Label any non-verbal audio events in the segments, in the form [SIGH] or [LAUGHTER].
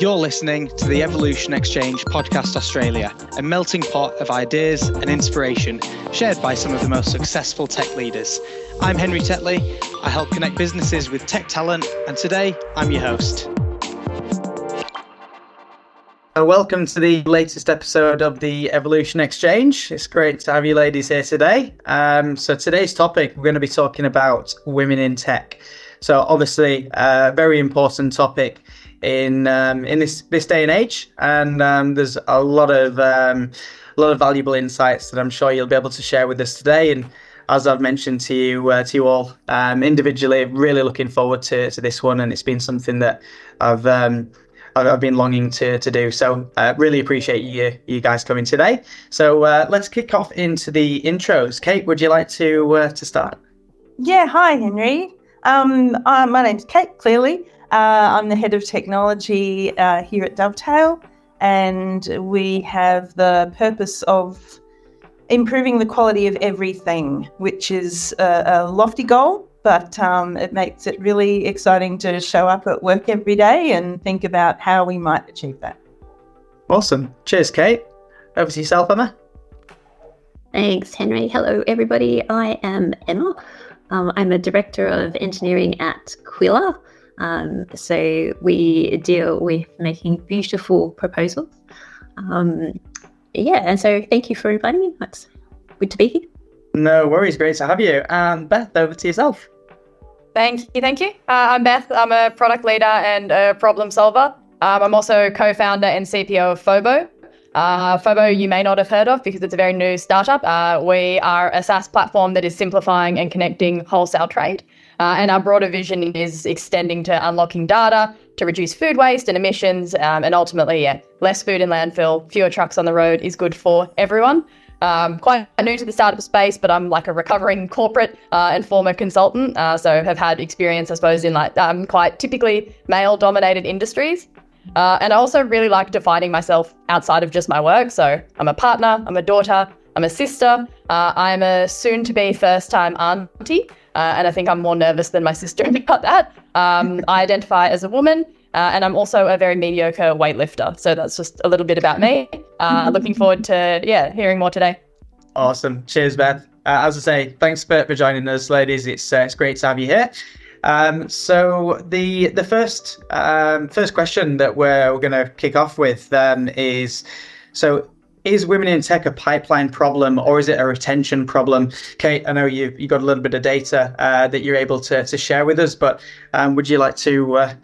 You're listening to the Evolution Exchange Podcast Australia, a melting pot of ideas and inspiration shared by some of the most successful tech leaders. I'm Henry Tetley. I help connect businesses with tech talent, and today I'm your host. Uh, welcome to the latest episode of the Evolution Exchange. It's great to have you ladies here today. Um, so, today's topic, we're going to be talking about women in tech. So, obviously, a very important topic in um, in this this day and age, and um, there's a lot of um, a lot of valuable insights that I'm sure you'll be able to share with us today. And as I've mentioned to you uh, to you all um, individually, really looking forward to, to this one, and it's been something that I've um, I've been longing to, to do. So uh, really appreciate you you guys coming today. So uh, let's kick off into the intros. Kate, would you like to uh, to start? Yeah, hi Henry. Um, uh, my name's Kate Clearly. Uh, I'm the head of technology uh, here at Dovetail, and we have the purpose of improving the quality of everything, which is a, a lofty goal, but um, it makes it really exciting to show up at work every day and think about how we might achieve that. Awesome. Cheers, Kate. Over to yourself, Emma. Thanks, Henry. Hello, everybody. I am Emma. Um, I'm a director of engineering at Qwilr. Um, so we deal with making beautiful proposals. Um, yeah, and so thank you for inviting me. It's good to be here. No worries, great to have you. And Beth, over to yourself. Thank you, thank you. Uh, I'm Beth. I'm a product leader and a problem solver. Um, I'm also co-founder and CPO of FOBOH. Uh, FOBOH, you may not have heard of because it's a very new startup. Uh, we are a SaaS platform that is simplifying and connecting wholesale trade. Uh, and our broader vision is extending to unlocking data to reduce food waste and emissions, um, and ultimately, yeah, less food in landfill, fewer trucks on the road is good for everyone. Um, quite new to the startup space, but I'm like a recovering corporate uh, and former consultant, uh, so have had experience, I suppose, in like um, quite typically male-dominated industries. Uh, and I also really like defining myself outside of just my work. So I'm a partner, I'm a daughter, I'm a sister, uh, I'm a soon-to-be first-time auntie. Uh, and I think I'm more nervous than my sister [LAUGHS] about that. Um, I identify as a woman, uh, and I'm also a very mediocre weightlifter. So that's just a little bit about me. Uh, looking forward to yeah hearing more today. Awesome. Cheers, Beth. Uh, as I say, thanks for, for joining us, ladies. It's uh, it's great to have you here. Um, so the the first um, first question that we're, we're going to kick off with um, is so is women in tech a pipeline problem or is it a retention problem? Kate, I know you you got a little bit of data uh, that you're able to, to share with us, but um, would you like to uh,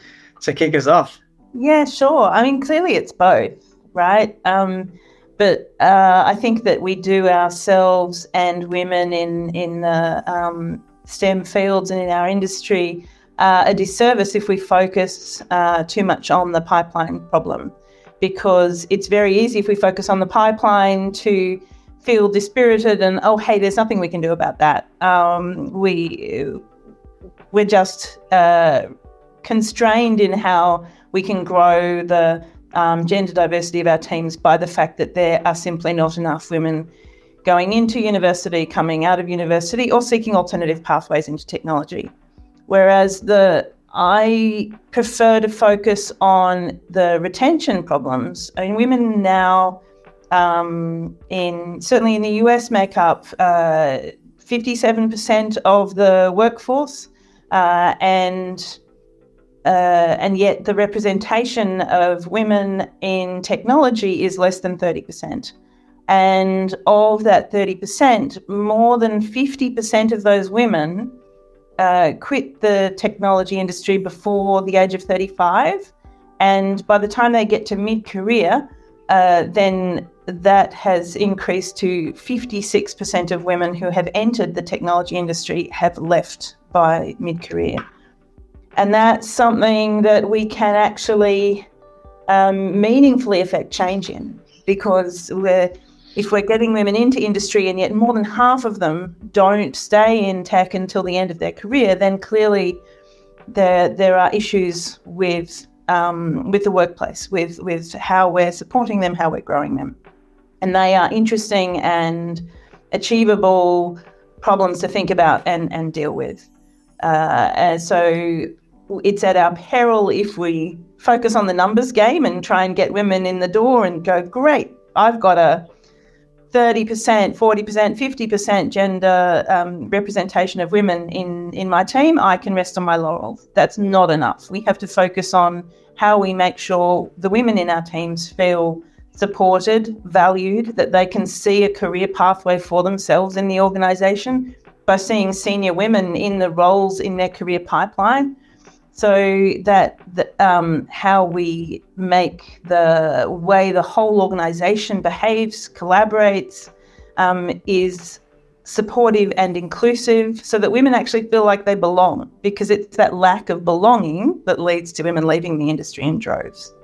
to kick us off? Yeah, sure. I mean, clearly it's both, right? Um, but uh, I think that we do ourselves and women in in the um, STEM fields and in our industry uh, a disservice if we focus uh, too much on the pipeline problem because it's very easy if we focus on the pipeline to feel dispirited and oh hey there's nothing we can do about that um, we we're just uh, constrained in how we can grow the um, gender diversity of our teams by the fact that there are simply not enough women going into university, coming out of university, or seeking alternative pathways into technology. Whereas the I prefer to focus on the retention problems. I mean, women now, um, in certainly in the US, make up uh, 57% of the workforce, uh, and uh, and yet the representation of women in technology is less than 30%. And of that 30%, more than 50% of those women uh, quit the technology industry before the age of 35. And by the time they get to mid career, uh, then that has increased to 56% of women who have entered the technology industry have left by mid career. And that's something that we can actually um, meaningfully affect change in because we're if we're getting women into industry and yet more than half of them don't stay in tech until the end of their career, then clearly there there are issues with um, with the workplace, with with how we're supporting them, how we're growing them, and they are interesting and achievable problems to think about and and deal with. Uh, and so it's at our peril if we focus on the numbers game and try and get women in the door and go, great, I've got a 30%, 40%, 50% gender um, representation of women in, in my team, I can rest on my laurels. That's not enough. We have to focus on how we make sure the women in our teams feel supported, valued, that they can see a career pathway for themselves in the organisation by seeing senior women in the roles in their career pipeline so that the, um, how we make the way the whole organization behaves, collaborates, um, is supportive and inclusive so that women actually feel like they belong because it's that lack of belonging that leads to women leaving the industry in droves.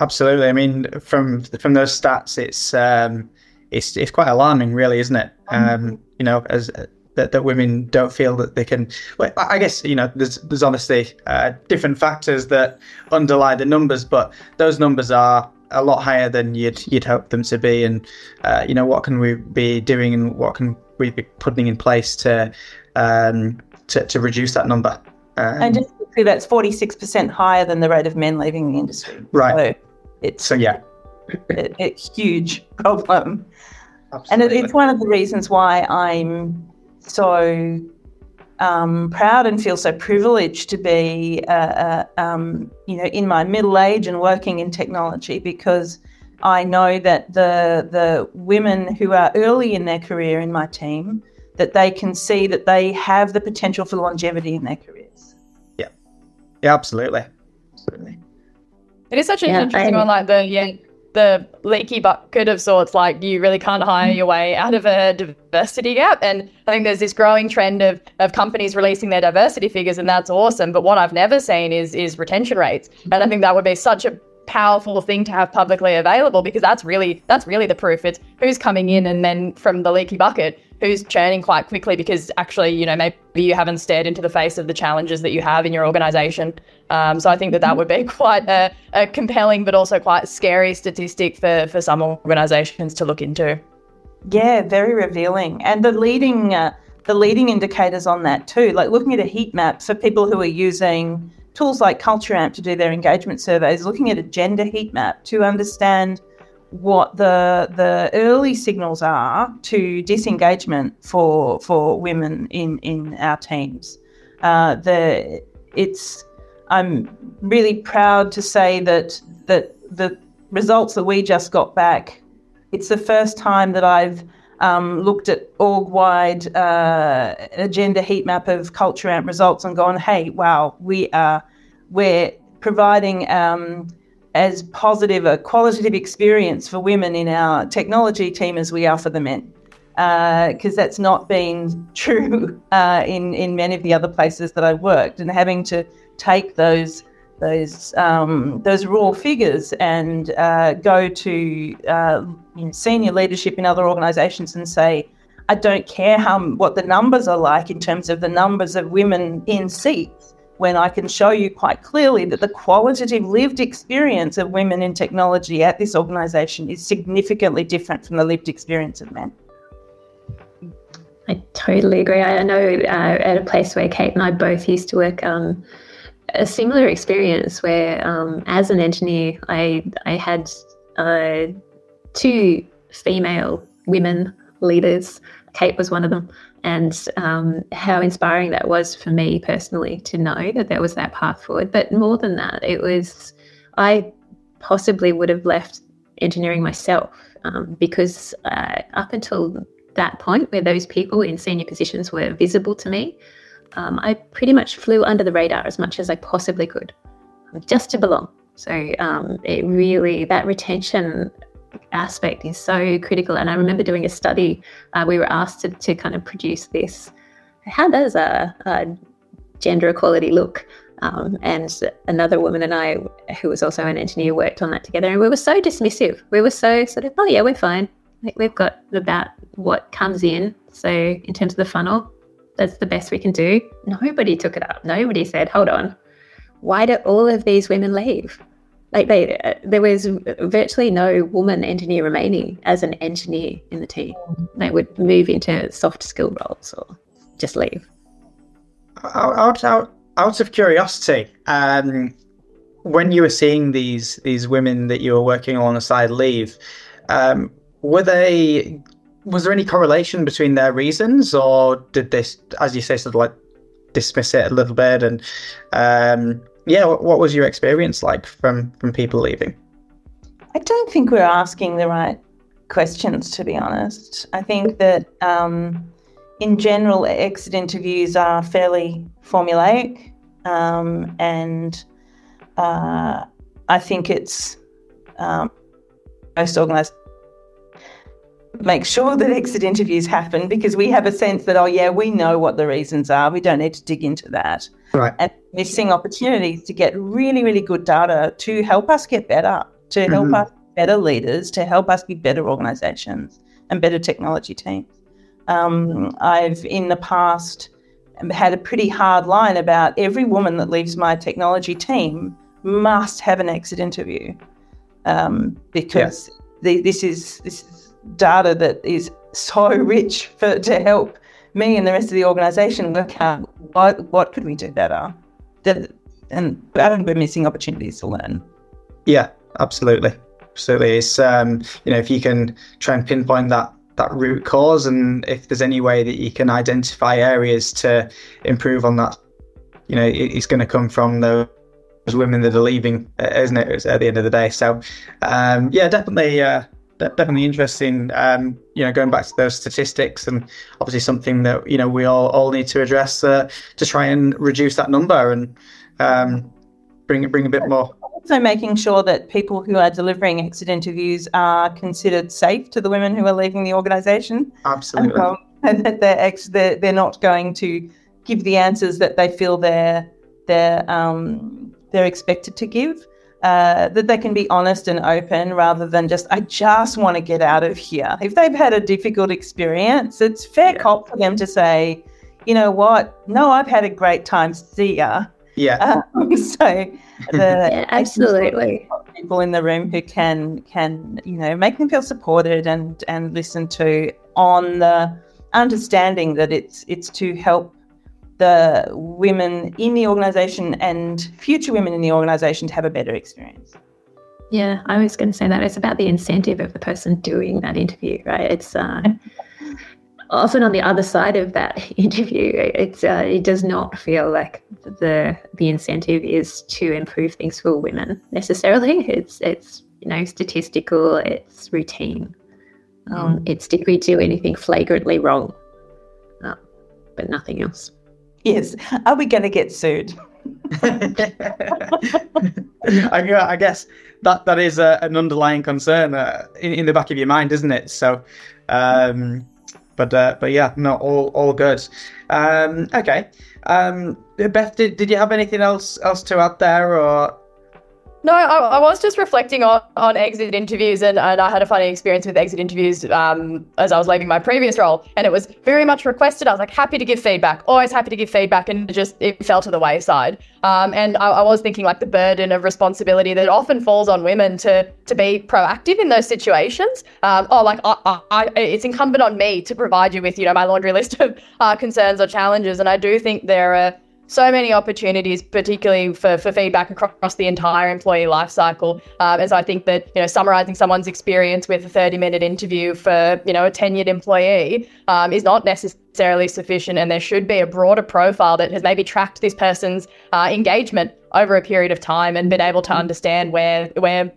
Absolutely. I mean, from from those stats, it's um, it's it's quite alarming, really, isn't it? Mm-hmm. Um, you know, as that, that women don't feel that they can. Well, I guess you know there's there's obviously uh, different factors that underlie the numbers, but those numbers are a lot higher than you'd you'd hope them to be. And uh, you know what can we be doing, and what can we be putting in place to um, to, to reduce that number? Um, and just see that's forty six percent higher than the rate of men leaving the industry. Right. So it's so yeah, [LAUGHS] a, a huge problem. Absolutely. And it, it's one of the reasons why I'm so um, proud and feel so privileged to be, uh, uh, um, you know, in my middle age and working in technology because I know that the the women who are early in their career in my team that they can see that they have the potential for longevity in their careers. Yeah, yeah, absolutely, absolutely. It is such an yeah, interesting I, one, like the yeah the leaky bucket of sorts, like you really can't hire your way out of a diversity gap. And I think there's this growing trend of, of companies releasing their diversity figures, and that's awesome. But what I've never seen is is retention rates. And I think that would be such a powerful thing to have publicly available because that's really that's really the proof. It's who's coming in and then from the leaky bucket who's churning quite quickly because actually, you know, maybe you haven't stared into the face of the challenges that you have in your organization. Um, so I think that that would be [LAUGHS] quite a, a, compelling, but also quite scary statistic for, for some organizations to look into. Yeah, very revealing. And the leading, uh, the leading indicators on that too, like looking at a heat map for people who are using tools like Culture Amp to do their engagement surveys, looking at a gender heat map to understand what the the early signals are to disengagement for for women in in our teams. Uh, the it's I'm really proud to say that that the results that we just got back. It's the first time that I've um, looked at org-wide uh, agenda heat map of Culture Amp results and gone, hey, wow, we are we're providing um, as positive a qualitative experience for women in our technology team as we are for the men. Because uh, that's not been [LAUGHS] true uh, in in many of the other places that I've worked, and having to take those those um, those raw figures and uh, go to uh, senior leadership in other organisations and say, I don't care how what the numbers are like in terms of the numbers of women in seats when I can show you quite clearly that the qualitative lived experience of women in technology at this organisation is significantly different from the lived experience of men. I totally agree. I know uh, at a place where Kate and I both used to work, um, a similar experience where, um, as an engineer, I I had uh, two female women leaders. Kate was one of them, and um, how inspiring that was for me personally to know that there was that path forward. But more than that, it was, I possibly would have left engineering myself um, because uh, up until that point where those people in senior positions were visible to me, um, I pretty much flew under the radar as much as I possibly could just to belong. So um, it really, that retention aspect is so critical. And I remember doing a study, uh, we were asked to, to kind of produce this. How does a, a gender equality look? Um, and another woman and I, who was also an engineer, worked on that together. And we were so dismissive. We were so sort of, oh, yeah, we're fine. We've got about what comes in. So, in terms of the funnel, that's the best we can do. Nobody took it up. Nobody said, hold on, why do all of these women leave? like they, uh, there was virtually no woman engineer remaining as an engineer in the team. They would move into soft skill roles or just leave. Out, out, out of curiosity, um, when you were seeing these these women that you were working alongside leave, um, were they was there any correlation between their reasons, or did this, as you say, sort of like dismiss it a little bit? And um, yeah, what, what was your experience like from from people leaving? I don't think we're asking the right questions, to be honest. I think that um, in general, exit interviews are fairly formulaic, um, and uh, I think it's um, most organised make sure that exit interviews happen because we have a sense that, oh, yeah, we know what the reasons are. We don't need to dig into that. Right. And missing opportunities to get really, really good data to help us get better, to help mm-hmm. us better leaders, to help us be better organizations and better technology teams. Um, I've in the past had a pretty hard line about every woman that leaves my technology team must have an exit interview um, because yeah. the, this is this is data that is so rich for to help me and the rest of the organisation work out what what could we do better, that, and we're missing opportunities to learn. Yeah, absolutely, absolutely. It's um, you know if you can try and pinpoint that that root cause, and if there's any way that you can identify areas to improve on that, you know, it, it's going to come from those women that are leaving, isn't it? At the end of the day, so um, yeah, definitely. Uh, definitely interesting. Um, you know, going back to those statistics, and obviously something that you know we all all need to address uh, to try and reduce that number and um, bring bring a bit more. Also, making sure that people who are delivering exit interviews are considered safe to the women who are leaving the organisation. Absolutely, um, and that they're, ex- they're they're not going to give the answers that they feel they're they're um, they're expected to give uh, that they can be honest and open rather than just, I just want to get out of here. If they've had a difficult experience, it's fair yeah. cop for them to say, you know what? No, I've had a great time. See ya. Yeah. [LAUGHS] Um, so the [LAUGHS] yeah, absolutely people in the room who can can you know make them feel supported and and listen to on the understanding that it's it's to help the women in the organization and future women in the organization to have a better experience. Yeah, I was going to say that it's about the incentive of the person doing that interview, right? It's uh, [LAUGHS] often on the other side of that [LAUGHS] interview. It's uh, it does not feel like the the incentive is to improve things for women necessarily. It's it's you know statistical. It's routine. Um, mm. It's did we do anything flagrantly wrong, uh, but nothing else. Yes. Are we going to get sued? [LAUGHS] I, guess that that is a, an underlying concern uh, in, in, the back of your mind, isn't it? So, um, but uh, but yeah, no, all all good. Um, okay, um, Beth, did, did you have anything else else to add there, or no, I, I, was just reflecting on, on exit interviews, and, and I had a funny experience with exit interviews um, as I was leaving my previous role, and it was very much requested. I was like happy to give feedback, always happy to give feedback, and it just it fell to the wayside. Um, and I, I, was thinking like the burden of responsibility that often falls on women to to be proactive in those situations. Um, oh, like I, I, it's incumbent on me to provide you with you know my laundry list [LAUGHS] of uh, concerns or challenges, and I do think there are so many opportunities, particularly for, for feedback across the entire employee lifecycle. Um, as I think that you know, summarizing someone's experience with a 30-minute interview for you know a tenured employee um, is not necessarily sufficient, and there should be a broader profile that has maybe tracked this person's uh, engagement over a period of time and been able to understand where where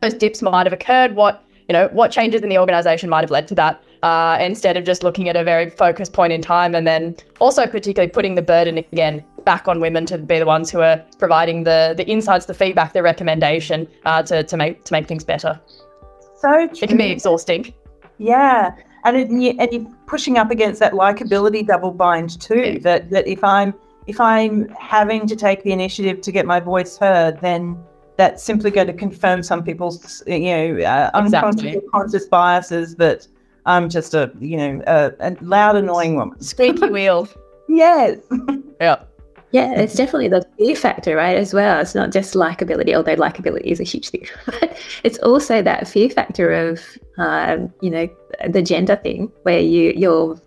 those dips might have occurred, what you know, what changes in the organization might have led to that uh, instead of just looking at a very focused point in time and then also particularly putting the burden again back on women to be the ones who are providing the the insights, the feedback, the recommendation uh, to, to make to make things better. So true. it can be exhausting. Yeah, and it, and you're pushing up against that likability double bind too. Yeah. That that if I'm if I'm having to take the initiative to get my voice heard, then that's simply going to confirm some people's you know uh, unconscious exactly. conscious biases that I'm just a, you know, a, a loud, annoying woman. [LAUGHS] Squeaky wheel. yes. yeah. Yeah, it's definitely the fear factor, right? As well. It's not just likability, although likability is a huge thing. [LAUGHS] But it's also that fear factor of, um, you know, the gender thing, where you you're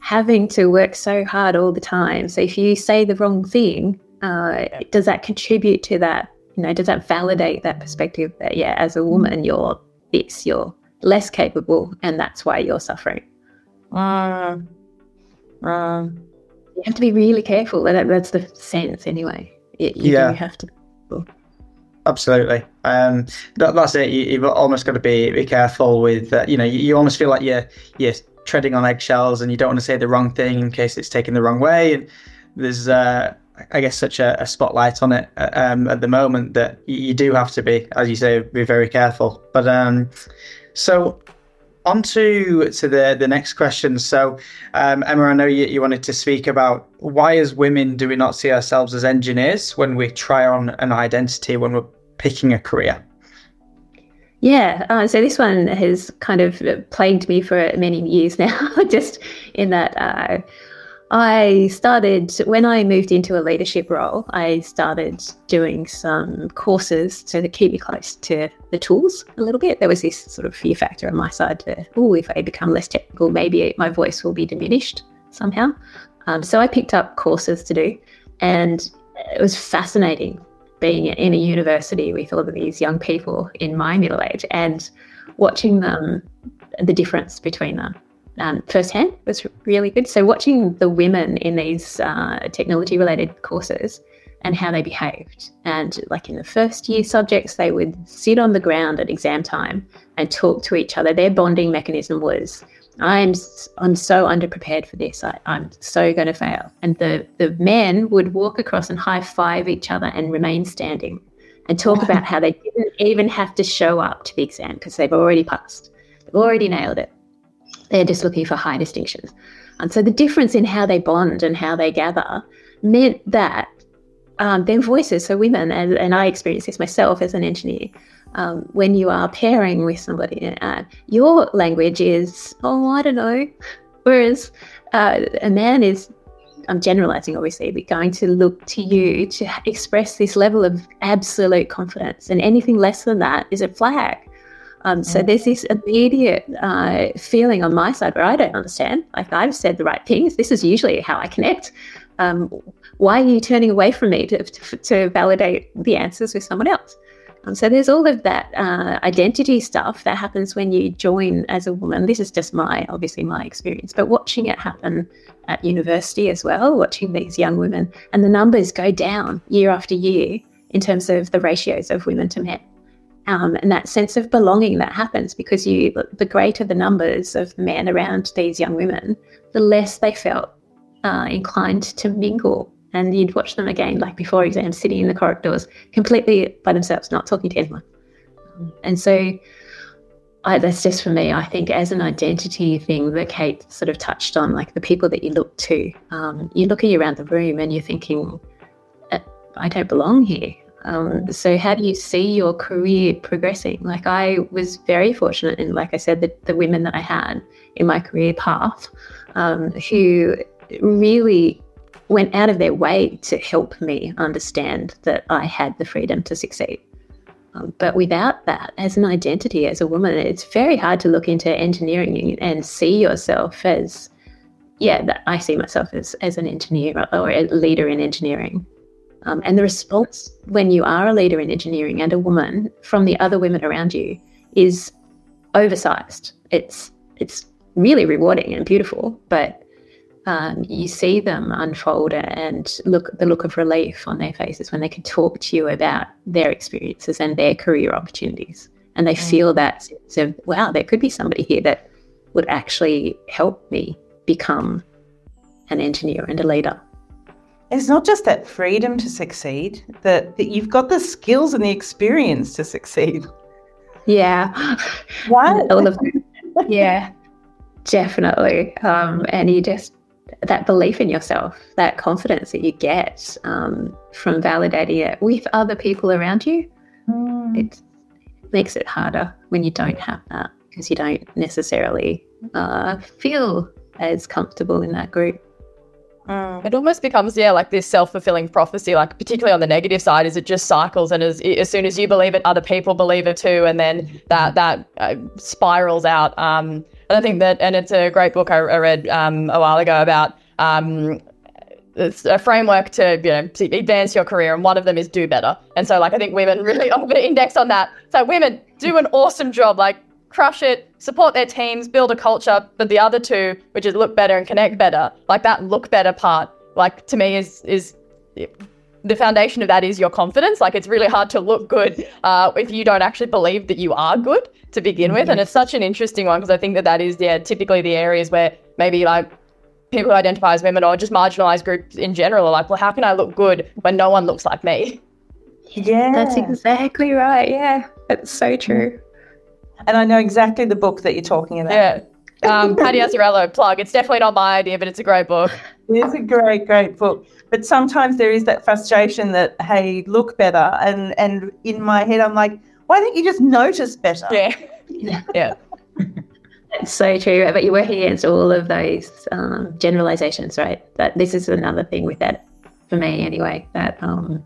having to work so hard all the time. So if you say the wrong thing, uh, does that contribute to that? You know, does that validate that perspective that yeah, as a woman, you're this, you're less capable, and that's why you're suffering? Uh, uh, You have to be really careful. That, that's the sense, anyway. You, you Yeah. do have to. Absolutely. Um, that, that's it. You, you've almost got to be be careful with. Uh, you know, you, you almost feel like you're you're treading on eggshells, and you don't want to say the wrong thing in case it's taken the wrong way. And there's, uh, I guess, such a, a spotlight on it uh, um, at the moment that you, you do have to be, as you say, be very careful. But um, so on to, to the, the next question. So, um, Emma, I know you, you wanted to speak about why, as women, do we not see ourselves as engineers when we try on an identity when we're picking a career? Yeah, uh, so this one has kind of plagued me for many years now, [LAUGHS] just in that uh, I started, when I moved into a leadership role, I started doing some courses to keep me close to the tools a little bit. There was this sort of fear factor on my side to, oh, if I become less technical, maybe my voice will be diminished somehow. Um, so I picked up courses to do, and it was fascinating being in a university with all of these young people in my middle age and watching them, the difference between them um, firsthand was really good. So watching the women in these uh, technology related courses and how they behaved. And like in the first year subjects, they would sit on the ground at exam time and talk to each other. Their bonding mechanism was, I'm I'm so underprepared for this. I, I'm so going to fail. And the the men would walk across and high five each other and remain standing, and talk about [LAUGHS] how they didn't even have to show up to the exam because they've already passed. They've already nailed it. They're just looking for high distinctions. And so the difference in how they bond and how they gather meant that um, their voices, so women, and, and I experienced this myself as an engineer, um, when you are pairing with somebody, uh, your language is, oh, I don't know. Whereas uh, a man is, I'm generalizing obviously, but going to look to you to express this level of absolute confidence. And anything less than that is a flag. Um, so there's this immediate uh, feeling on my side where I don't understand. Like I've said the right things. This is usually how I connect. Um, why are you turning away from me to, to, to validate the answers with someone else? Um, so there's all of that uh, identity stuff that happens when you join as a woman. This is just my, obviously my experience, but watching it happen at university as well, watching these young women and the numbers go down year after year in terms of the ratios of women to men. Um, and that sense of belonging that happens because you, the greater the numbers of men around these young women, the less they felt uh, inclined to mingle. And you'd watch them again, like before exams, sitting in the corridors, completely by themselves, not talking to anyone. And so, I, that's just for me. I think as an identity thing that Kate sort of touched on, like the people that you look to, um, you're looking around the room and you're thinking, "Uh, I don't belong here. Um, so how do you see your career progressing? Like I was very fortunate in, like I said, the, the women that I had in my career path um, who really went out of their way to help me understand that I had the freedom to succeed. Um, but without that, as an identity, as a woman, it's very hard to look into engineering and see yourself as, yeah, I see myself as, as an engineer or a leader in engineering. Um, and the response when you are a leader in engineering and a woman from the other women around you is oversized. It's it's really rewarding and beautiful, but um, you see them unfold and look the look of relief on their faces when they can talk to you about their experiences and their career opportunities, and they feel that sense of wow, there could be somebody here that would actually help me become an engineer and a leader. It's not just that freedom to succeed, that, that you've got the skills and the experience to succeed. Yeah. What? [LAUGHS] Yeah, definitely. Um, and you just that belief in yourself, that confidence that you get um, from validating it with other people around you, Mm. it makes it harder when you don't have that because you don't necessarily uh, feel as comfortable in that group. Mm. It almost becomes, yeah, like this self fulfilling prophecy. Like, particularly on the negative side, is it just cycles, and as as soon as you believe it, other people believe it too, and then that that uh, spirals out. Um, And I think that, and it's a great book I, I read um, a while ago about um, it's a framework to you know to advance your career, and one of them is do better. And so, like, I think women really over index on that. So, women do an awesome job, like crush it, support their teams, build a culture. But the other two, which is look better and connect better, like that look better part, like to me is is the foundation of that is your confidence. Like it's really hard to look good uh, if you don't actually believe that you are good to begin with. And it's such an interesting one because I think that that is yeah typically the areas where maybe like people who identify as women or just marginalized groups in general are like, well, how can I look good when no one looks like me? Yeah, That's exactly right. Yeah, that's so true. And I know exactly the book that you're talking about. Yeah. Um, [LAUGHS] Patty Azzarello, plug. It's definitely not my idea, but it's a great book. It's a great, great book. But sometimes there is that frustration that, hey, look better. And and in my head, I'm like, why don't you just notice better? Yeah. [LAUGHS] Yeah. It's so true. But you're working against all of those um, generalizations, right? That this is another thing with that, for me anyway, that um,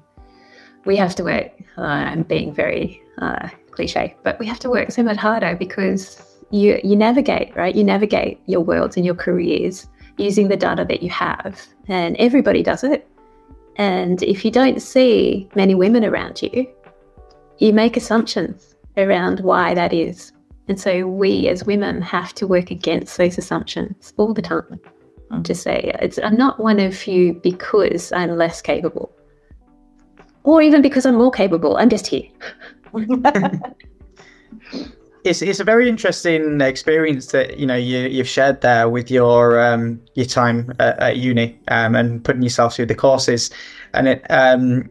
we have to work. Uh, I'm being very uh, cliche, but we have to work so much harder because you you navigate, right? You navigate your worlds and your careers using the data that you have, and everybody does it. And if you don't see many women around you, you make assumptions around why that is. And so we as women have to work against those assumptions all the time. Mm. To say it's I'm not one of you because I'm less capable. Or even because I'm more capable. I'm just here. [LAUGHS] [LAUGHS] It's it's a very interesting experience that you know you you've shared there with your um your time at, at uni um and putting yourself through the courses, and it um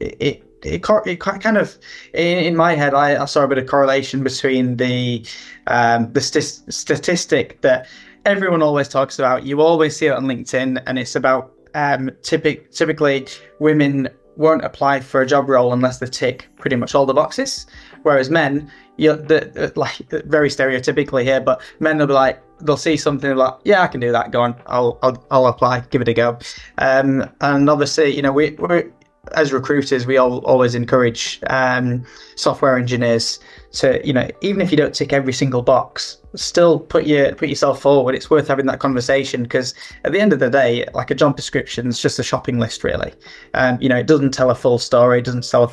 it. it it, kind of in, in my head I, I saw a bit of correlation between the um, the st- statistic that everyone always talks about you always see it on LinkedIn and it's about um, typic- typically women won't apply for a job role unless they tick pretty much all the boxes. Whereas men you the, like very stereotypically here but men will be like they'll see something like yeah i can do that go on i'll i'll, I'll apply give it a go. Um, and obviously you know we we're as recruiters, we all always encourage um, software engineers to, you know, even if you don't tick every single box, still put your put yourself forward. It's worth having that conversation because at the end of the day, like a job description is just a shopping list, really. Um, you know, it doesn't tell a full story, it doesn't tell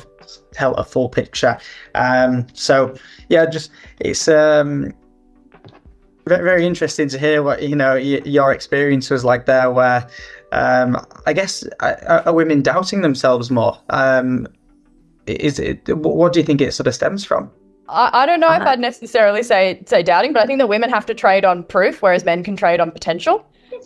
tell a full picture. Um, so yeah, just it's um, very interesting to hear what you know your experience was like there, where um, I guess are women doubting themselves more? Um, is it? What do you think it sort of stems from? I, I don't know if Uh-huh. I'd necessarily say say doubting, but I think that women have to trade on proof, whereas men can trade on potential.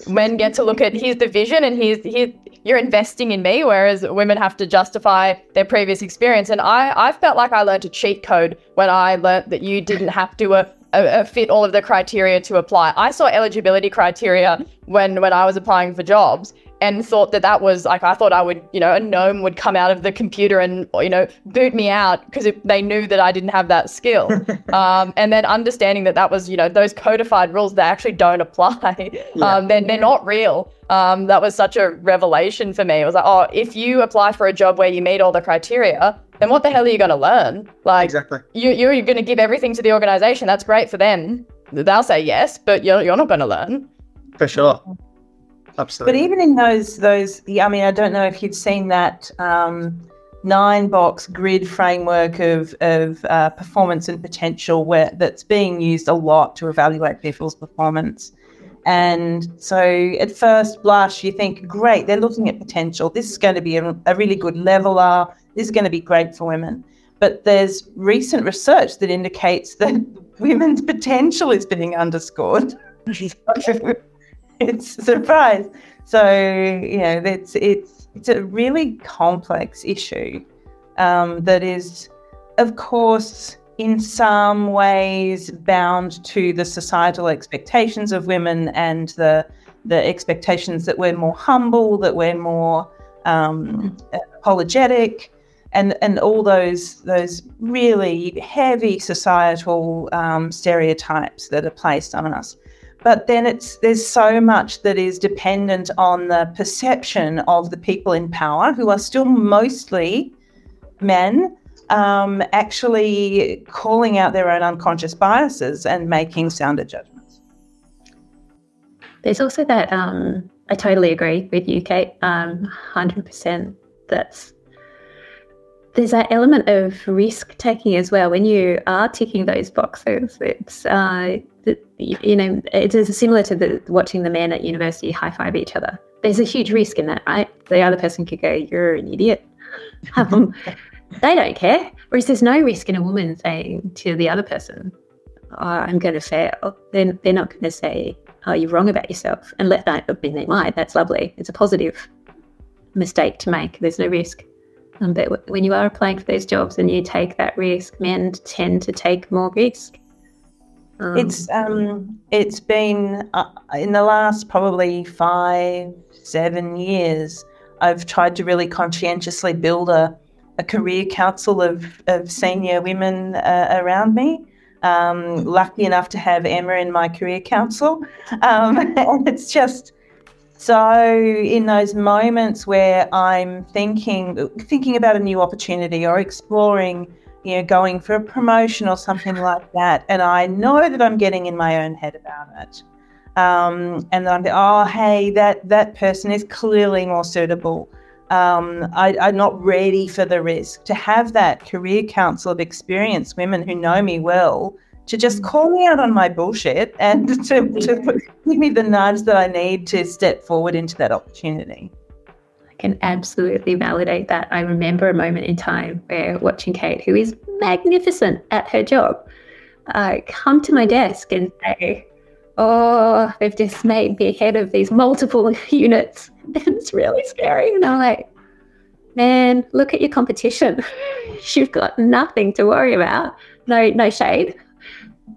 Men get to look at here's the vision and here's here you're investing in me, whereas women have to justify their previous experience. And I I felt like I learned a cheat code when I learnt that you didn't have to. Uh, uh, uh, fit all of the criteria to apply. I saw eligibility criteria when when I was applying for jobs, and thought that that was like I thought I would, you know, a gnome would come out of the computer and you know boot me out because they knew that I didn't have that skill. [LAUGHS] um, and then understanding that that was, you know, those codified rules that actually don't apply. [LAUGHS] Um, they're, they're not real. Um, that was such a revelation for me. It was like, oh, if you apply for a job where you meet all the criteria, then what the hell are you going to learn? Like, Exactly. you, you're going to give everything to the organization. That's great for them. They'll say yes, but you're, you're not going to learn. For sure. But even in those those, I mean, I don't know if you've seen that um, nine box grid framework of of uh, performance and potential, where that's being used a lot to evaluate people's performance. And so, at first blush, you think, great, they're looking at potential. This is going to be a, a really good leveler. This is going to be great for women. But there's recent research that indicates that [LAUGHS] women's potential is being underscored. [LAUGHS] it's a surprise. So you know, it's it's it's a really complex issue um, that is, of course, in some ways bound to the societal expectations of women and the the expectations that we're more humble, that we're more um, apologetic, and and all those those really heavy societal um, stereotypes that are placed on us. But then it's there's so much that is dependent on the perception of the people in power, who are still mostly men, um, actually calling out their own unconscious biases and making sounder judgments. There's also that. Um, I totally agree with you, Kate. Um, hundred percent. That's there's that element of risk taking as well when you are ticking those boxes. It's uh, you know it is similar to the, watching the men at university high five each other. There's a huge risk in that, right? The other person could go, "You're an idiot." [LAUGHS] Um, they don't care. Whereas there's no risk in a woman saying to the other person, oh, "I'm going to fail." Then they're not going to say, "Oh, you're wrong about yourself," and let that. Mean, they might. That's lovely. It's a positive mistake to make. There's no risk. Um, but when you are applying for those jobs and you take that risk, men tend to take more risk. Um, it's um, it's been uh, in the last probably five, seven years. I've tried to really conscientiously build a, a career council of, of senior women uh, around me. Um, lucky enough to have Emma in my career council. [LAUGHS] Um, and it's just so in those moments where I'm thinking thinking about a new opportunity or exploring, you know, going for a promotion or something like that, and I know that I'm getting in my own head about it. Um, and I'm like, oh hey that that person is clearly more suitable. Um, I, I'm not ready for the risk to have that career council of experienced women who know me well to just call me out on my bullshit and [LAUGHS] to, to put, give me the nudge that I need to step forward into that opportunity. Can absolutely validate that. I remember a moment in time where watching Kate, who is magnificent at her job, uh, come to my desk and say, Oh, they've just made me head of these multiple [LAUGHS] units. it's really scary. And I'm like, Man, look at your competition. [LAUGHS] You've got nothing to worry about. No, no shade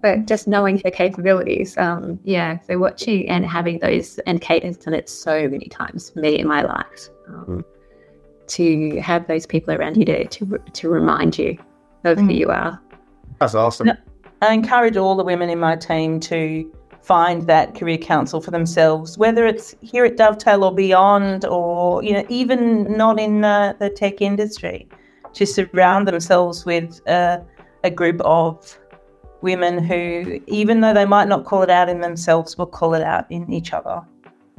but just knowing her capabilities, um, yeah. So watching and having those, and Kate has done it so many times for me in my life. Um, mm. To have those people around you to to, to remind you of mm. who you are. That's awesome. I encourage all the women in my team to find that career council for themselves, whether it's here at Dovetail or beyond, or you know, even not in uh, the tech industry, to surround themselves with uh, a group of women who, even though they might not call it out in themselves, will call it out in each other.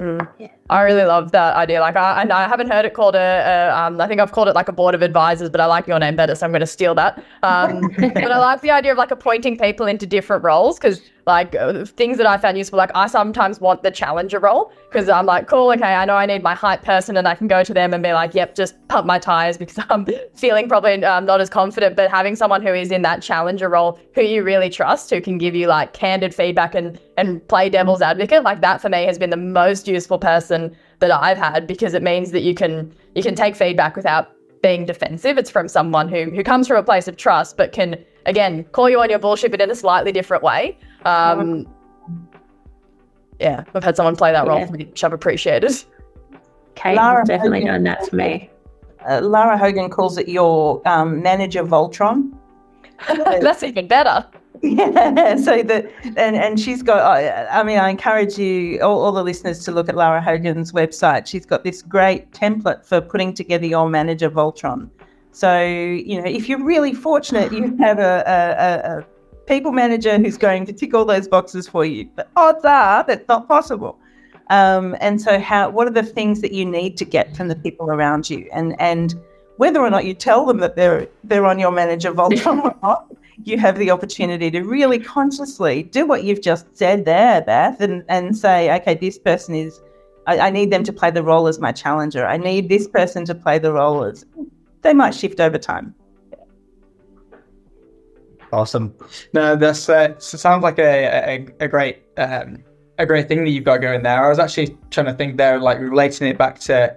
Mm. Yeah. I really love that idea. Like, I, and I haven't heard it called a, a um, I think I've called it like a board of advisors, but I like your name better, so I'm going to steal that. Um, [LAUGHS] but I like the idea of like appointing people into different roles because like uh, things that I found useful. Like I sometimes want the challenger role because I'm like, cool, okay, I know I need my hype person, and I can go to them and be like, yep, just pump my tires because I'm [LAUGHS] feeling probably um, not as confident. But having someone who is in that challenger role, who you really trust, who can give you like candid feedback and and play devil's advocate, like that for me has been the most useful person that I've had because it means that you can you can take feedback without being defensive. It's from someone who who comes from a place of trust, but can again call you on your bullshit, but in a slightly different way. Um, yeah, I've had someone play that role yeah. for me, which I've appreciated. Kate Lara definitely Hogan, done that for me. Uh, Lara Hogan calls it your um, manager Voltron. [LAUGHS] That's even better. [LAUGHS] Yeah, so the and and she's got. I mean, I encourage you all, all the listeners to look at Lara Hogan's website. She's got this great template for putting together your manager Voltron. So you know, if you're really fortunate, you have a, a, a people manager who's going to tick all those boxes for you. But odds are that's not possible. Um, and so, how? What are the things that you need to get from the people around you? And and whether or not you tell them that they're they're on your manager Voltron or [LAUGHS] not, you have the opportunity to really consciously do what you've just said there, Beth, and and say, okay, this person is. I, I need them to play the role as my challenger. I need this person to play the role as. They might shift over time. Awesome. No, this uh, sounds like a, a, a great um, a great thing that you've got going there. I was actually trying to think there, like relating it back to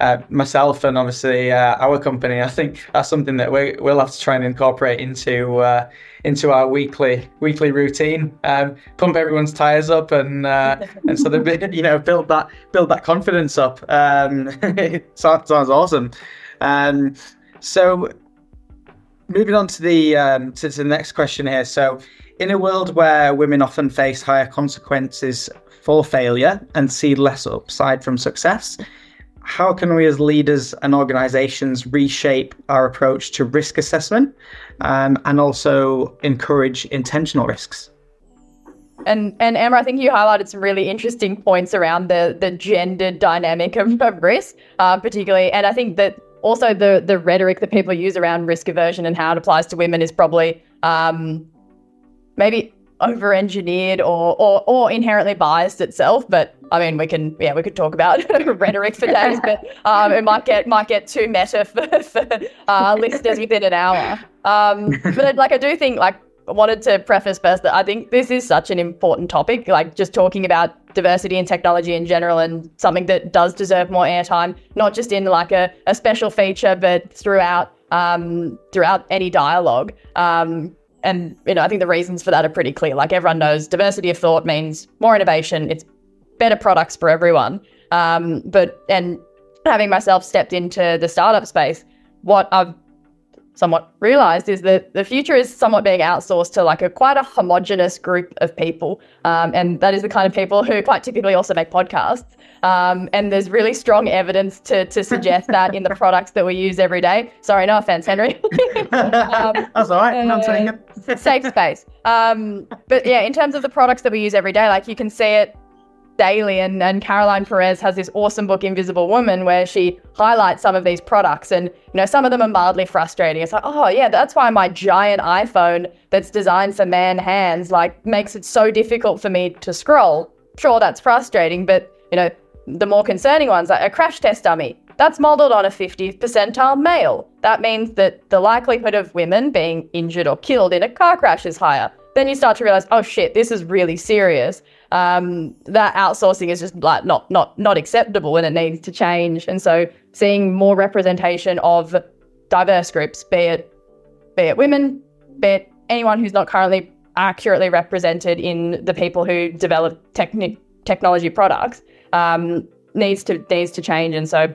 uh, myself and obviously uh, our company. I think that's something that we will have to try and incorporate into uh, into our weekly weekly routine. Um, pump everyone's tires up and uh, [LAUGHS] and sort of [LAUGHS] you know build that build that confidence up. Um, [LAUGHS] sounds, sounds awesome. Um, so moving on to the um, to, the next question here. So, in a world where women often face higher consequences for failure and see less upside from success, how can we as leaders and organizations reshape our approach to risk assessment um, and also encourage intentional risks? and and Emma, I think you highlighted some really interesting points around the the gender dynamic of, of risk, uh, particularly, and I think that also the the rhetoric that people use around risk aversion and how it applies to women is probably um, maybe over engineered or, or or inherently biased itself. But I mean, we can yeah we could talk about [LAUGHS] rhetoric for days, but um, it might get might get too meta for, [LAUGHS] for uh, listeners within an hour. Um, but like I do think like wanted to preface first that I think this is such an important topic, like just talking about diversity in technology in general and something that does deserve more airtime, not just in like a, a special feature, but throughout um, throughout any dialogue. Um, and you know, I think the reasons for that are pretty clear. Like everyone knows, diversity of thought means more innovation. It's better products for everyone. Um, but and having myself stepped into the startup space, what I've somewhat realized is that the future is somewhat being outsourced to like a quite a homogenous group of people, um, and that is the kind of people who quite typically also make podcasts. Um, and there's really strong evidence to to suggest that in the [LAUGHS] products that we use every day. Sorry, no offense, Henry. um, [LAUGHS] That's all right. Uh, saying it. safe space. Um, but yeah, in terms of the products that we use every day, like you can see it daily and, and caroline perez has this awesome book invisible woman where she highlights some of these products. And you know some of them are mildly frustrating. It's like oh yeah that's why my giant iphone that's designed for man hands like makes it so difficult for me to scroll. Sure that's frustrating but you know the more concerning ones like a crash test dummy. That's modeled on a 50th percentile male. That means that the likelihood of women being injured or killed in a car crash is higher. Then you start to realize oh shit this is really serious um, that outsourcing is just like not not not acceptable and it needs to change. And so seeing more representation of diverse groups, be it be it women, be it anyone who's not currently accurately represented in the people who develop techni- technology products, um, needs to needs to change. And so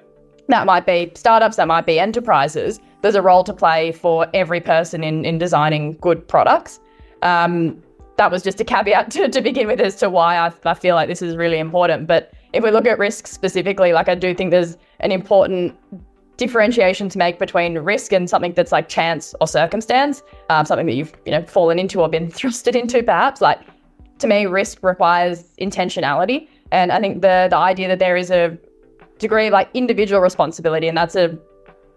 that might be startups, that might be enterprises. There's a role to play for every person in in designing good products. Um, that was just a caveat [LAUGHS] to, to begin with as to why I, I feel like this is really important. But if we look at risk specifically, like I do think there's an important differentiation to make between risk and something that's like chance or circumstance, um, something that you've you know fallen into or been [LAUGHS] thrusted into, perhaps. Like to me, risk requires intentionality, and I think the the idea that there is a degree of like individual responsibility, and that's a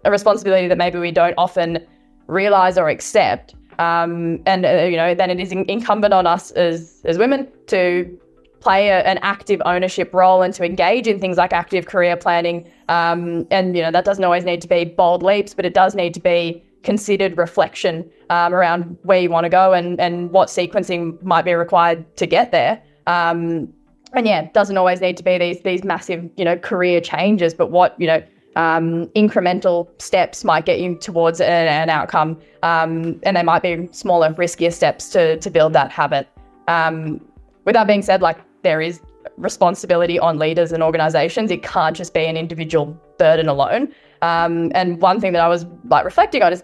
a responsibility that maybe we don't often realize or accept um, and uh, you know, then it is in- incumbent on us as as women to play a, an active ownership role and to engage in things like active career planning. Um, and you know, that doesn't always need to be bold leaps, but it does need to be considered reflection um, around where you want to go and and what sequencing might be required to get there. Um, and yeah, doesn't always need to be these these massive you know career changes, but what you know um, incremental steps might get you towards an, an outcome, um, and there might be smaller, riskier steps to to build that habit. Um, with that being said, like there is responsibility on leaders and organizations. It can't just be an individual burden alone. Um, and one thing that I was like reflecting on is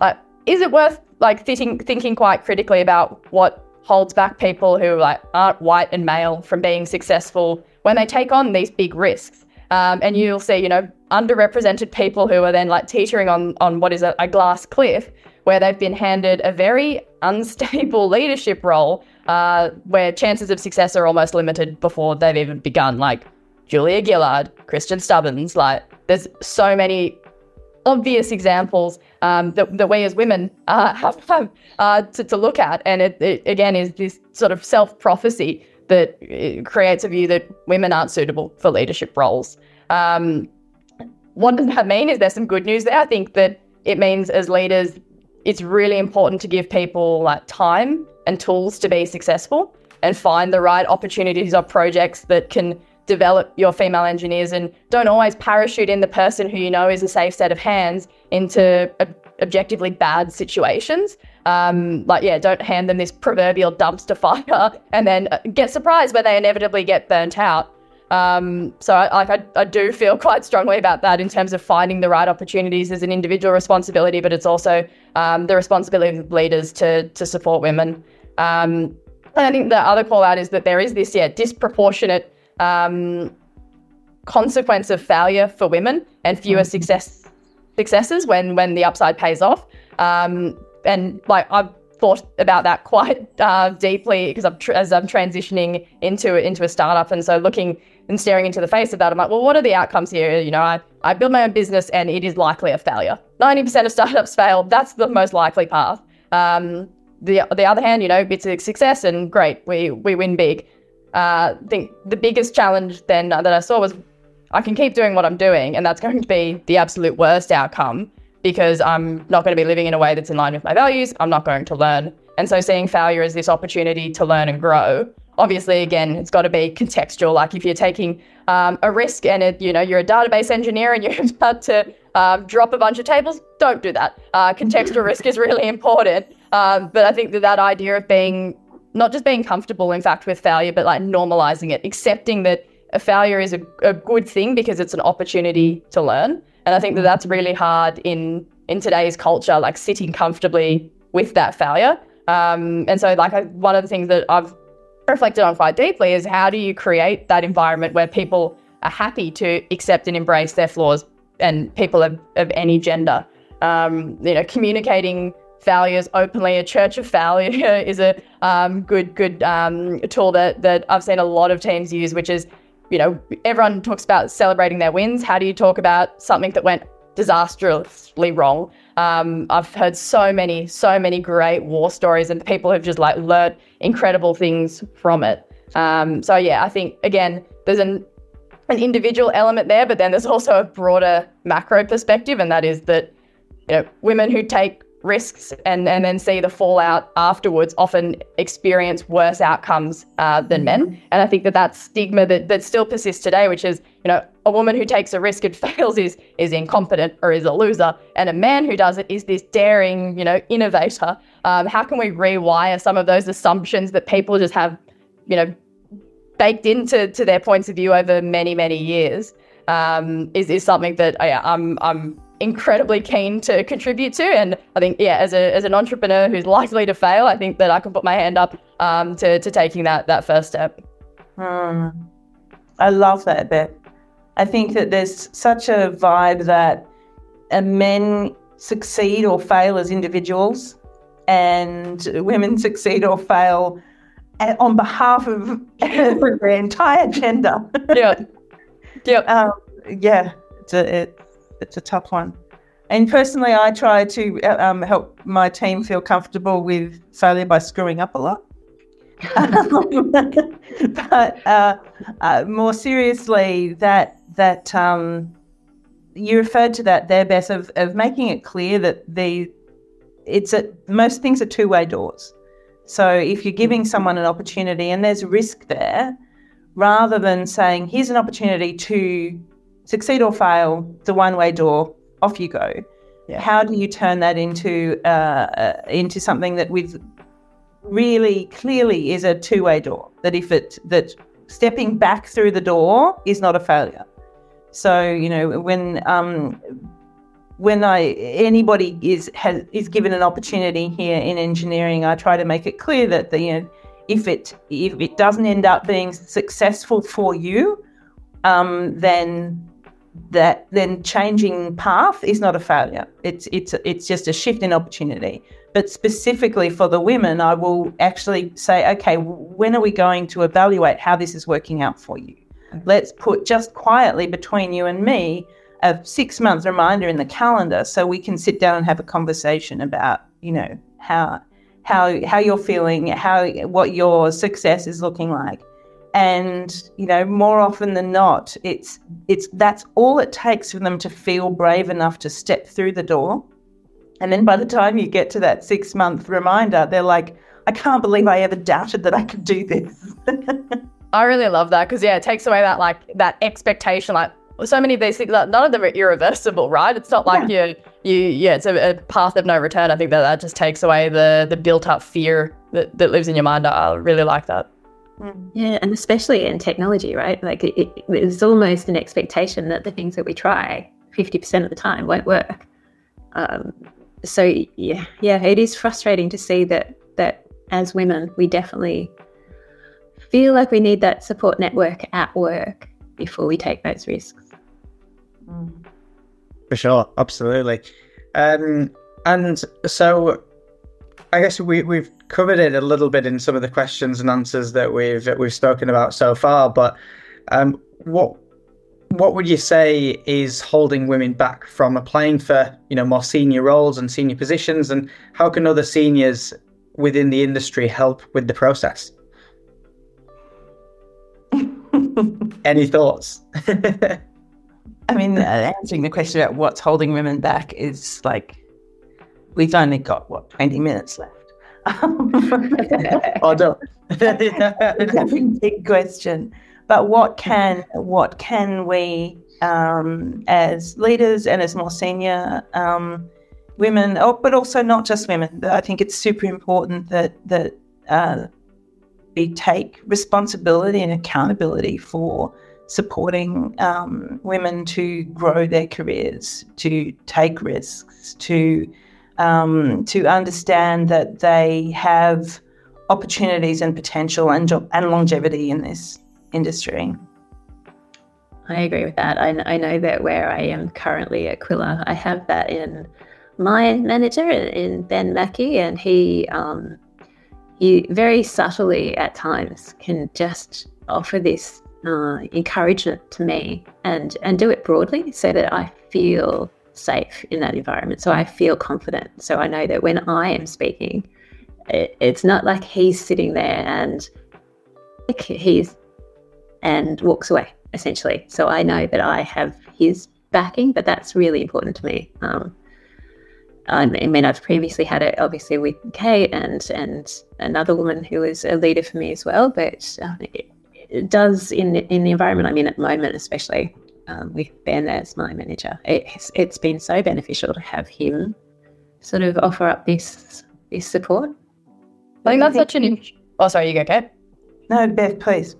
like, is it worth like thinking thinking quite critically about what holds back people who like aren't white and male from being successful when they take on these big risks? Um, and you'll see, you know, underrepresented people who are then like teetering on on what is a, a glass cliff, where they've been handed a very unstable [LAUGHS] leadership role, uh, where chances of success are almost limited before they've even begun. Like Julia Gillard, Christian Stubbins, like there's so many obvious examples um, that, that we as women uh, [LAUGHS] have, have uh, to, to look at. And it, it, again is this sort of self prophecy that uh, creates a view that women aren't suitable for leadership roles. Um, what does that mean? Is there some good news there? I think that it means as leaders, it's really important to give people like time and tools to be successful and find the right opportunities or projects that can develop your female engineers and don't always parachute in the person who you know is a safe set of hands into ob- objectively bad situations. Um, like, yeah, don't hand them this proverbial dumpster fire [LAUGHS] and then uh, get surprised when they inevitably get burnt out. Um, so, I, like, I, I do feel [LAUGHS] quite strongly about that in terms of finding the right opportunities as an individual responsibility, but it's also um, the responsibility of leaders to to support women. Um, and I think the other call out is that there is this, yeah, disproportionate um, consequence of failure for women and fewer mm. success successes when when the upside pays off. Um, and like I've thought about that quite uh, deeply because I'm tr- as I'm transitioning into into a startup, and so looking and staring into the face of that, I'm like, well, what are the outcomes here? You know, I, I build my own business and it is likely a failure. 90% of startups fail. That's the most likely path. Um, the the other hand, you know, it's a success and great, we we win big. Uh, think the biggest challenge then that I saw was I can keep doing what I'm doing, and that's going to be the absolute worst outcome because I'm not going to be living in a way that's in line with my values. I'm not going to learn. And so seeing failure as this opportunity to learn and grow. Obviously, again, it's got to be contextual. Like if you're taking um, a risk and it, you know you're a database engineer and [LAUGHS] you're about to um, drop a bunch of tables, don't do that. Uh, contextual risk is really important. Um, but I think that that idea of being not just being comfortable, in fact, with failure, but like normalizing it, accepting that a failure is a, a good thing because it's an opportunity to learn. And I think that that's really hard in in today's culture, like sitting comfortably with that failure. Um, and so, like I, one of the things that I've reflected on quite deeply is how do you create that environment where people are happy to accept and embrace their flaws and people of, of any gender. Um, you know, communicating failures openly. A church of failure [LAUGHS] is a um, good good um, tool that that I've seen a lot of teams use, which is you know, everyone talks about celebrating their wins. How do you talk about something that went disastrously wrong? Um, I've heard so many, so many great war stories, and people have just like learned incredible things from it. Um, so yeah, I think again, there's an an individual element there, but then there's also a broader macro perspective, and that is that you know women who take risks and, and then see the fallout afterwards often experience worse outcomes uh, than men. Mm-hmm. And I think that that stigma that, that still persists today, which is, you know, a woman who takes a risk and [LAUGHS] fails is, is incompetent or is a loser. And a man who does it is this daring, you know, innovator. Um, how can we rewire some of those assumptions that people just have, you know, baked into to their points of view over many, many years? Um, is, is something that I'm, I'm incredibly keen to contribute to. And I think, yeah, as, a, as an entrepreneur who's likely to fail, I think that I can put my hand up um, to, to taking that, that first step. Hmm. I love that bit. I think that there's such a vibe that men succeed or fail as individuals, and women [LAUGHS] succeed or fail on behalf of [LAUGHS] the entire gender. yeah. Yeah. Um, yeah. It's a, it, it's a tough one. And personally, I try to uh, um, help my team feel comfortable with failure by screwing up a lot. [LAUGHS] but uh, uh, more seriously, that that um, you referred to that there, Beth, of, of making it clear that the it's a most things are two way doors. So if you're giving someone an opportunity and there's risk there, rather than saying here's an opportunity to succeed or fail, the one way door, off you go. Yeah. How do you turn that into uh, uh, into something that with really clearly is a two way door? That if it that stepping back through the door is not a failure. So you know when um, when I anybody is has is given an opportunity here in engineering, I try to make it clear that the you know, if it if it doesn't end up being successful for you, um, then that then changing path is not a failure. It's it's it's just a shift in opportunity. But specifically for the women, I will actually say, okay, when are we going to evaluate how this is working out for you? Let's put just quietly between you and me a six month reminder in the calendar so we can sit down and have a conversation about, you know, how how how you're feeling, how what your success is looking like and you know more often than not it's it's that's all it takes for them to feel brave enough to step through the door. And then by the time you get to that 6 month reminder they're like i can't believe i ever doubted that i could do this. [LAUGHS] I really love that because yeah it takes away that like that expectation like so many of these things none of them are irreversible right? It's not like yeah. you you yeah it's a, a, path of no return. I think that that just takes away the the built up fear that, that lives in your mind. I really like that Yeah, and especially in technology, right? Like it, it, it's almost an expectation that the things that we try 50% of the time won't work. Um, so yeah, yeah, it is frustrating to see that that as women, we definitely feel like we need that support network at work before we take those risks. For sure, absolutely. Um, and so I guess we we've covered it a little bit in some of the questions and answers that we've we've spoken about so far. But um, what what would you say is holding women back from applying for you know more senior roles and senior positions, and how can other seniors within the industry help with the process? [LAUGHS] Any thoughts? I mean, uh, answering the question about what's holding women back is like we've only got what twenty minutes left. Oh no, it's a big question. But what can what can we um, as leaders and as more senior um, women, oh, but also not just women? I think it's super important that that uh, we take responsibility and accountability for supporting um, women to grow their careers, to take risks, to um, to understand that they have opportunities and potential and, and longevity in this industry. I agree with that. I, I know that where I am currently at Qwilr, I have that in my manager in Ben Mackey, and he um, he very subtly at times can just offer this uh, encouragement to me and and do it broadly so that I feel safe in that environment. So I feel confident. So I know that when I am speaking, it, it's not like he's sitting there and he's and walks away essentially. So I know that I have his backing, but that's really important to me. Um, I mean, I've previously had it obviously with Kate and and another woman who is a leader for me as well. But um, it, it, does in in the environment I'm in at the moment, especially um, with Ben as my manager, it's it's been so beneficial to have him sort of offer up this this support. I think that's such an. Oh, sorry, you go, Kate. No, Beth, please.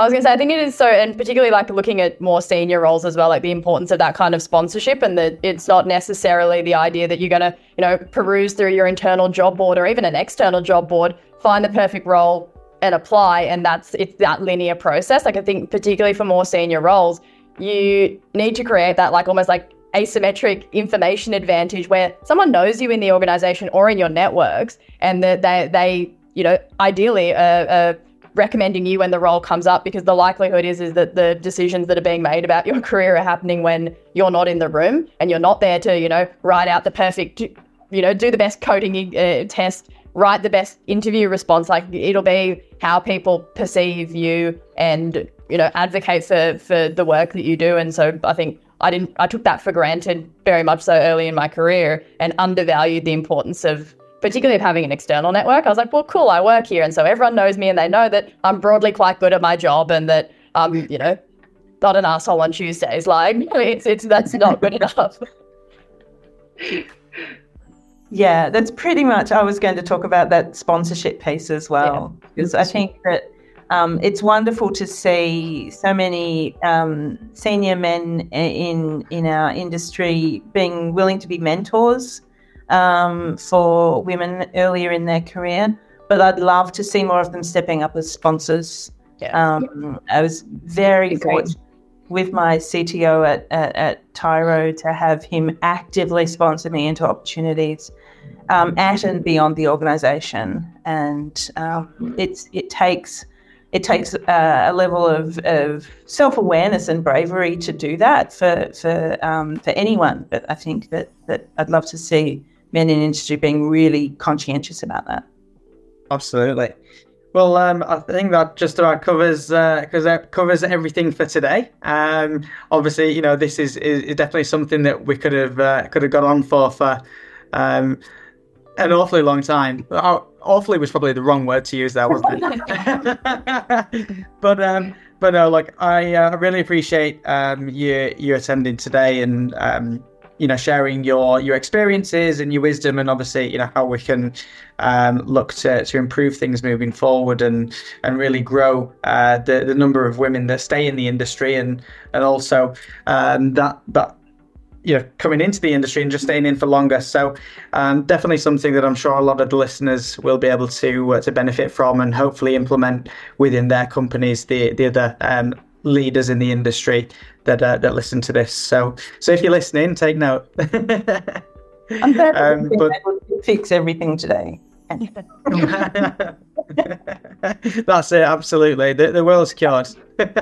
I was going to say, I think it is so, and particularly like looking at more senior roles as well, like the importance of that kind of sponsorship, and that it's not necessarily the idea that you're going to, you know, peruse through your internal job board or even an external job board, find the perfect role and apply, and that's it's that linear process. Like I think particularly for more senior roles, you need to create that like almost like asymmetric information advantage where someone knows you in the organization or in your networks, and that they they you know ideally are, uh recommending you when the role comes up because the likelihood is is that the decisions that are being made about your [LAUGHS] career are happening when you're not in the room and you're not there to you know write out the perfect you know do the best coding uh, test write the best interview response like it'll be how people perceive you and you know advocate for for the work that you do and so i think i didn't i took that for granted very much so early in my career and undervalued the importance of particularly of having an external network, I was like, well, cool, I work here. And so everyone knows me and they know that I'm broadly quite good at my job and that I'm, you know, not an asshole on Tuesdays. Like, [LAUGHS] it's, it's that's not good enough. [LAUGHS] Yeah, that's pretty much. I was going to talk about that sponsorship piece as well, yeah. because I think that um, it's wonderful to see so many um, senior men in in our industry being willing to be mentors um, for women earlier in their career. But I'd love to see more of them stepping up as sponsors. Yeah. Um, I was very fortunate with my CTO at, at, at, Tyro to have him actively sponsor me into opportunities um, at and beyond the organisation. And um, it's it takes it takes a level of, of self awareness and bravery to do that for for um, for anyone. But I think that that I'd love to see men in industry being really conscientious about that. Absolutely. Well, um, I think that just about covers because uh, that covers everything for today. Um, obviously, you know this is, is definitely something that we could have uh, could have gone on for for um, an awfully long time. Awfully was probably the wrong word to use there, wasn't it? [LAUGHS] but um, but no, like I uh, really appreciate um, you you attending today and um, you know sharing your your experiences and your wisdom and obviously you know how we can um, look to, to improve things moving forward and and really grow uh, the the number of women that stay in the industry and and also um, that that you know coming into the industry and just staying in for longer. So um, definitely something that i'm sure a lot of the listeners will be able to uh, to benefit from and hopefully implement within their companies the the other um, leaders in the industry that uh, that listen to this. So so if you're listening, take note. [LAUGHS] I'm um, but, able to fix everything today. [LAUGHS] That's it, absolutely. The, the world's cured. [LAUGHS] but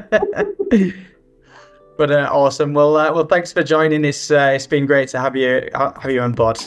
uh, awesome. Well, uh, well, thanks for joining us. Uh, it's been great to have you have you on board.